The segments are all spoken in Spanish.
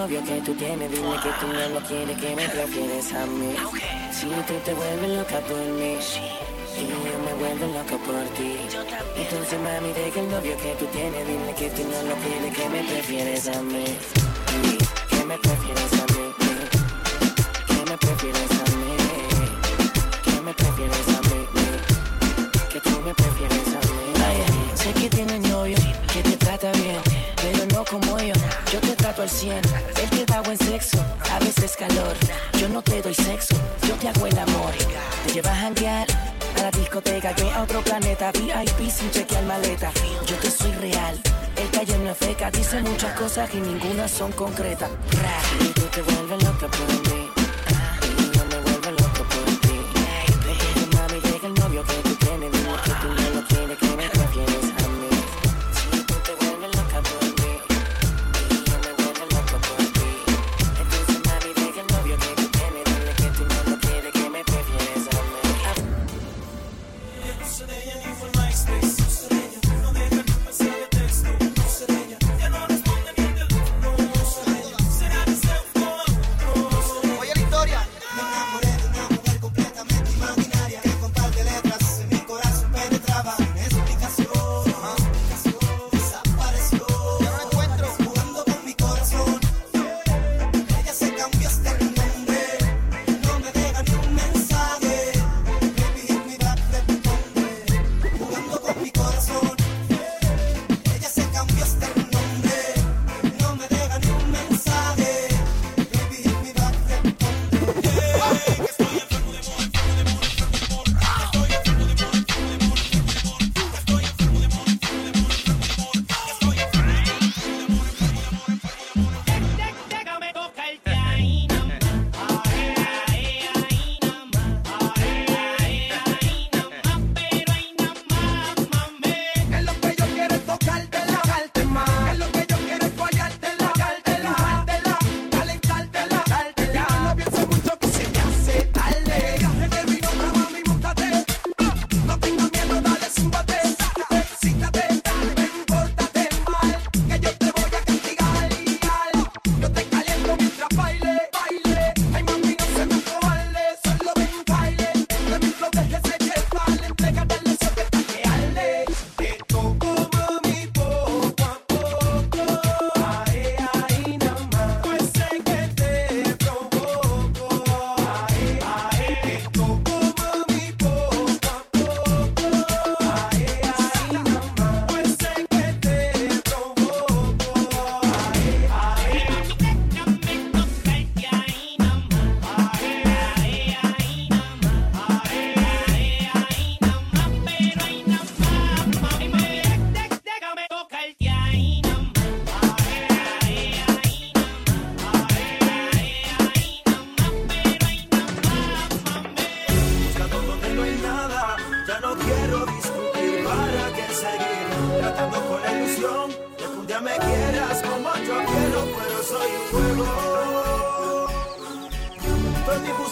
novio que tú tienes, que tú no lo quieres, que me prefieres a mí. Si tú te vuelves loca por mí, y yo me vuelvo loca por ti. Entonces mami, deja el novio que tú tienes, dile que tú no lo quieres, que me prefieres a mí. Que me prefieres a mí, que me prefieres a mí, que me prefieres a mí. al 100. Él te da buen sexo, a veces calor. Yo no te doy sexo, yo te hago el amor. Te llevas a janguear a la discoteca, yo a otro planeta. VIP sin chequear maleta. Yo te soy real. El calle no es feca, dice muchas cosas y ninguna son concretas. Y tú te vuelves loca por mí.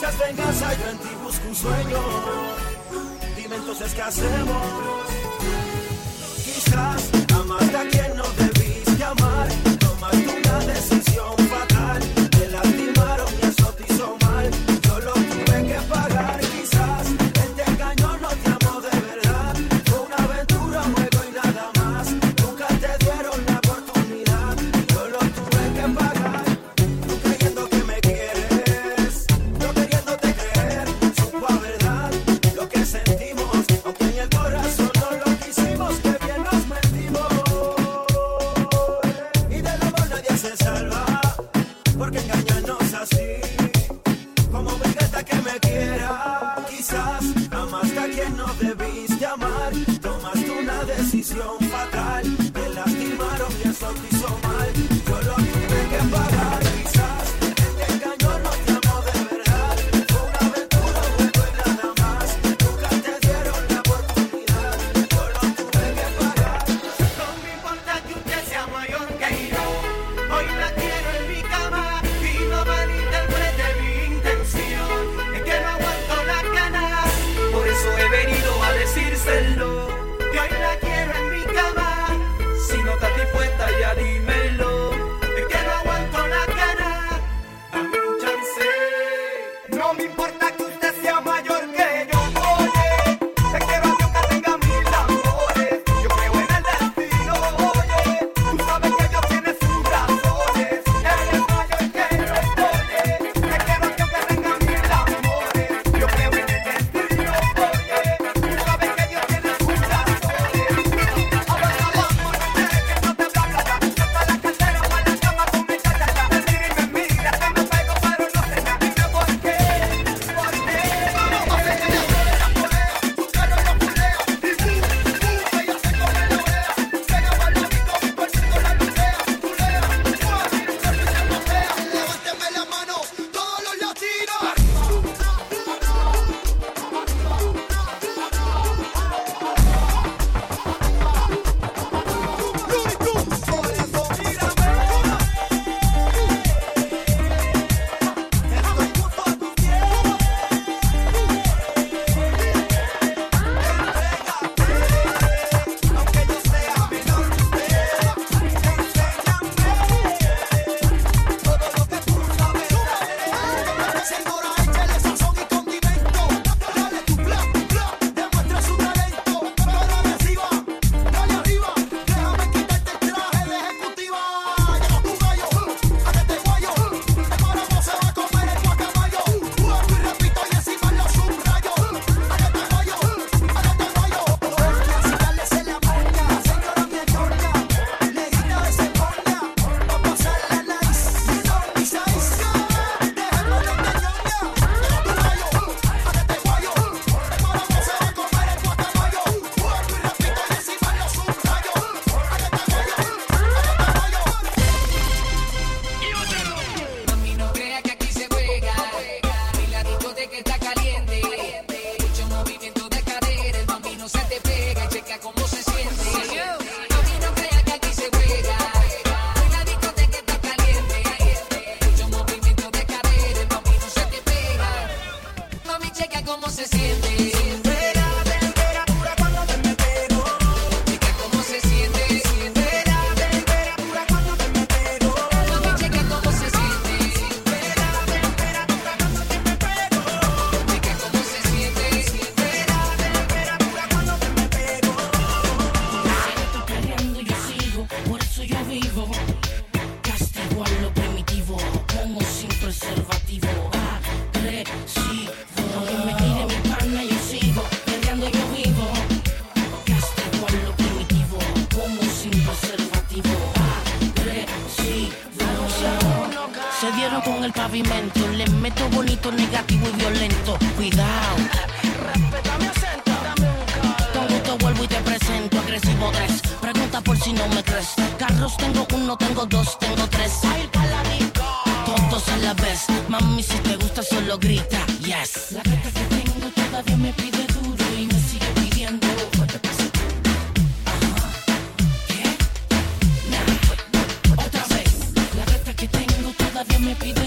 buscas venganza, yo en ti busco un sueño. Dime entonces qué hacemos. Quizás amarte a quien no debiste amar.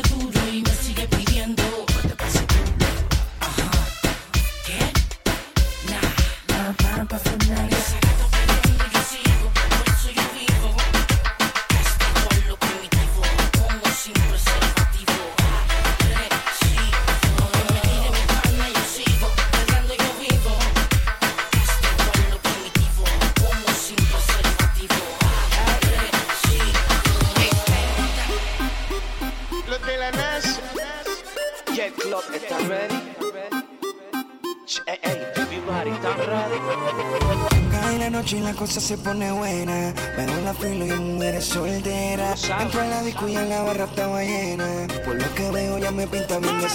duro y me sigue pidiendo. Entro a la disco en la barra estaba llena. Por lo que veo ya me pinta bien de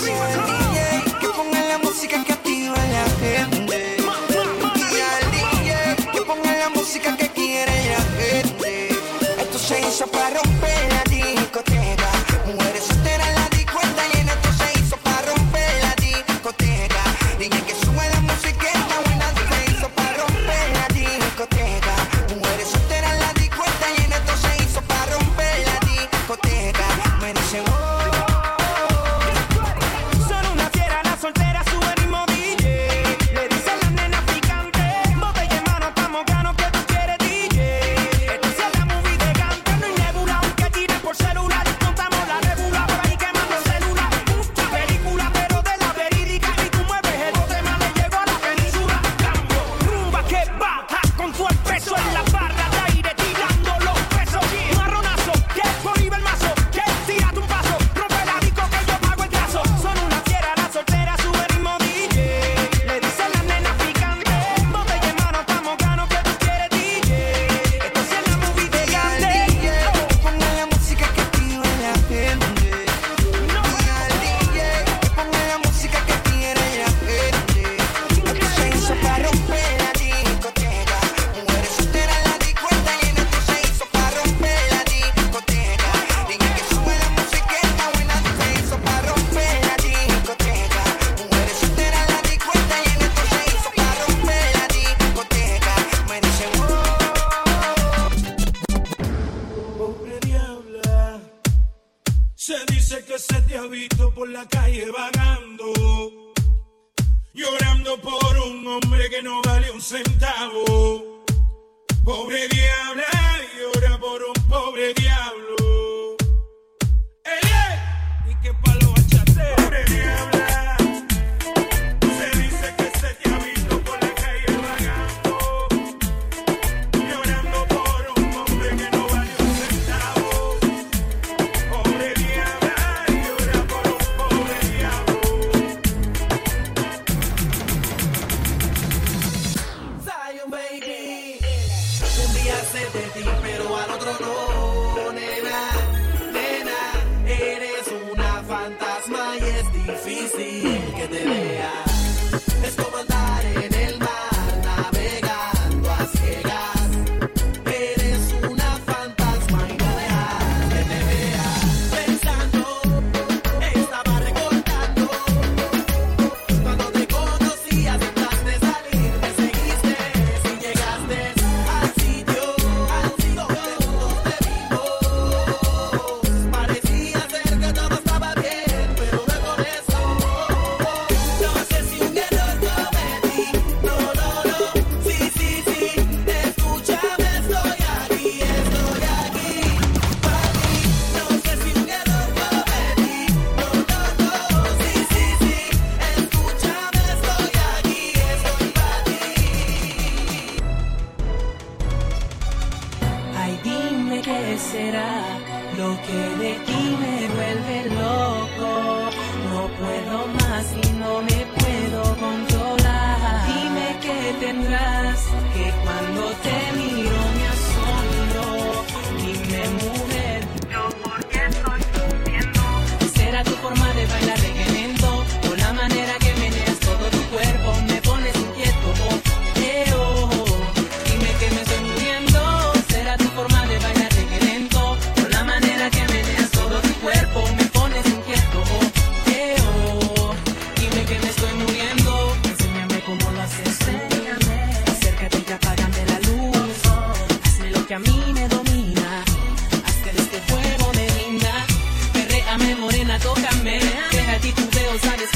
tócame. Deja titubeo, sabes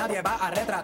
nadie va a retratarte.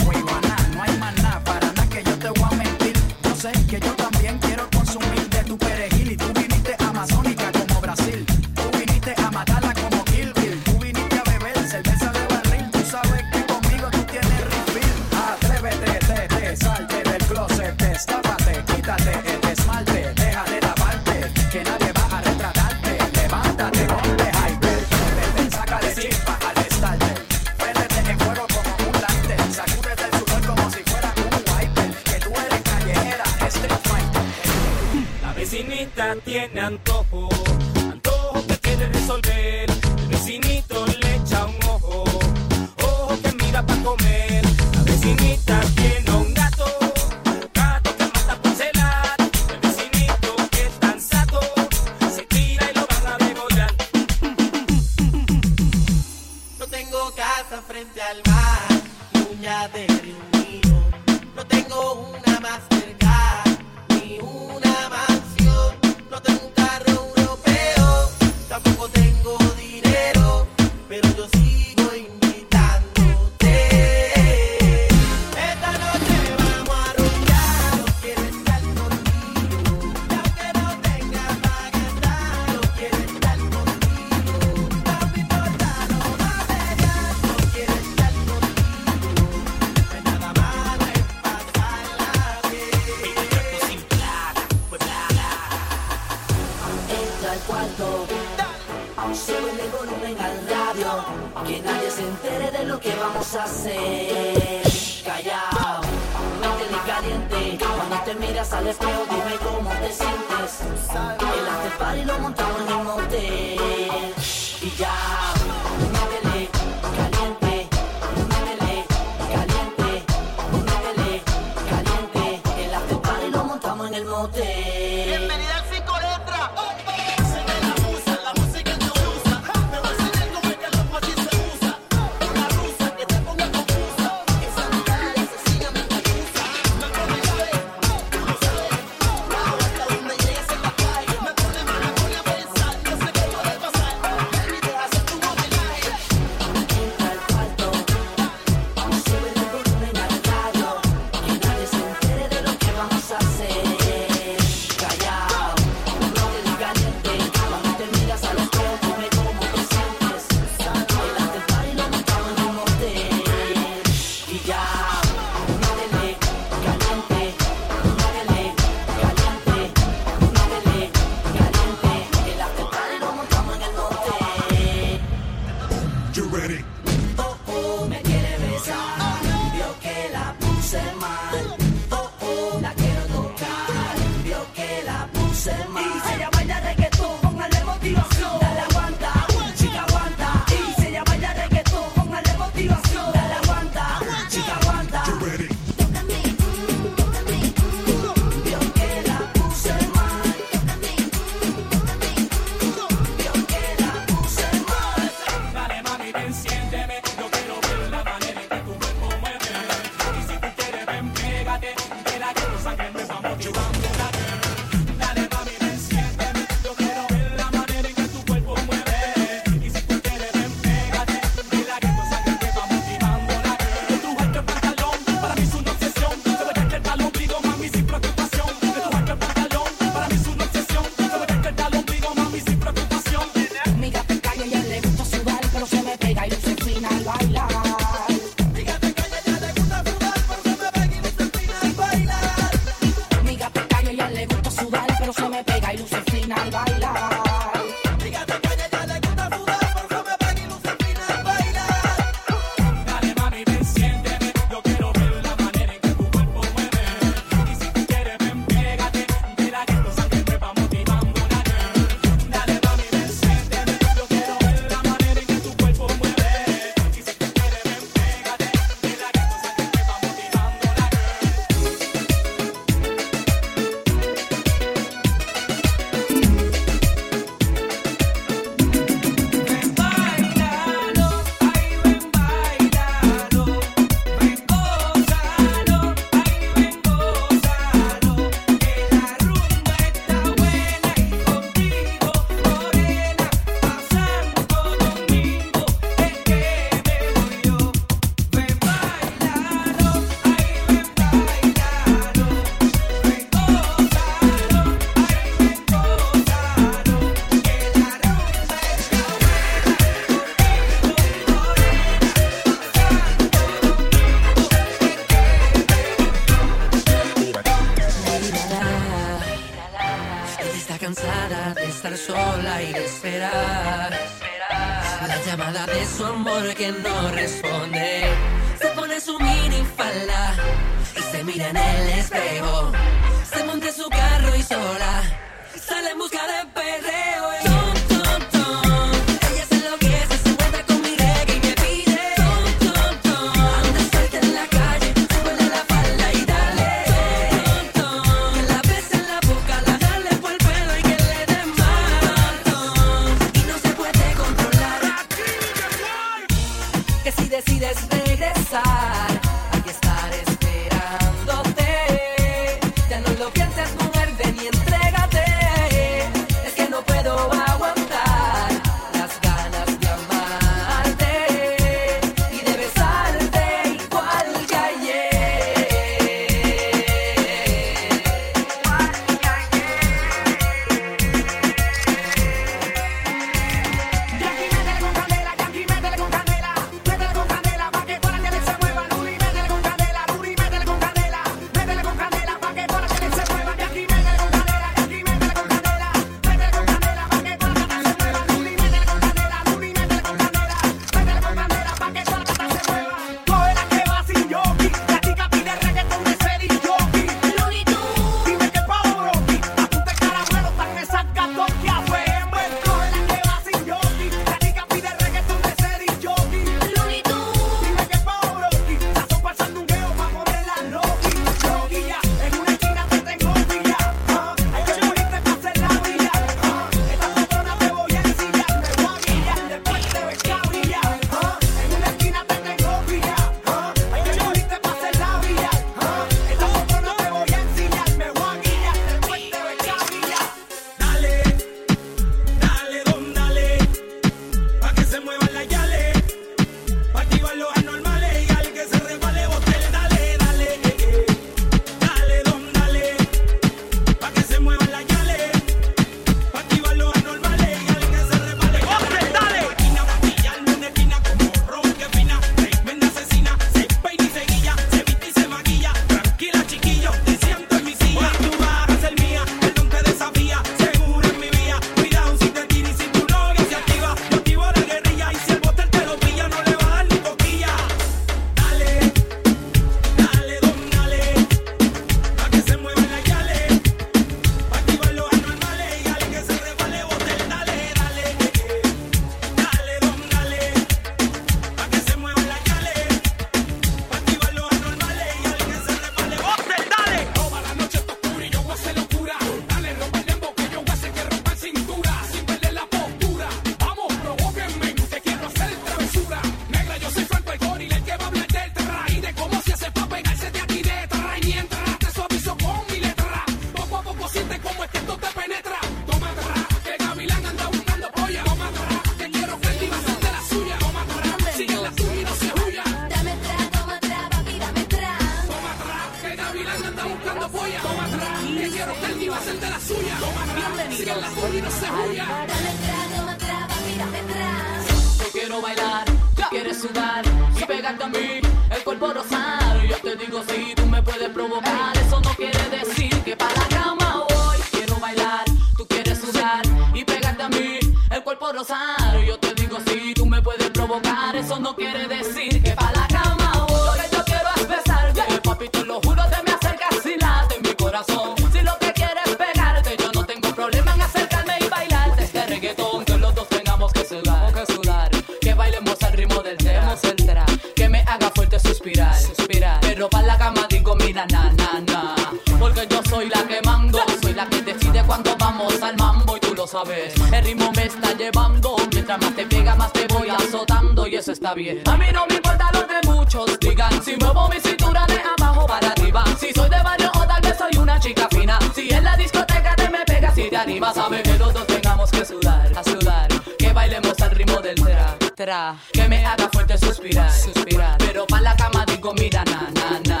El ritmo me está llevando, mientras más te pega, más te voy azotando y eso está bien. A mí no me importa lo que muchos digan, si muevo mi cintura de abajo para arriba. Si soy de barrio o tal vez soy una chica fina. Si en la discoteca te me pegas y te animas, sabe que los dos tengamos que sudar, a sudar. Que bailemos al ritmo del tra, tra. Que me haga fuerte suspirar, suspirar. Pero pa' la cama digo, mira, na, na, na.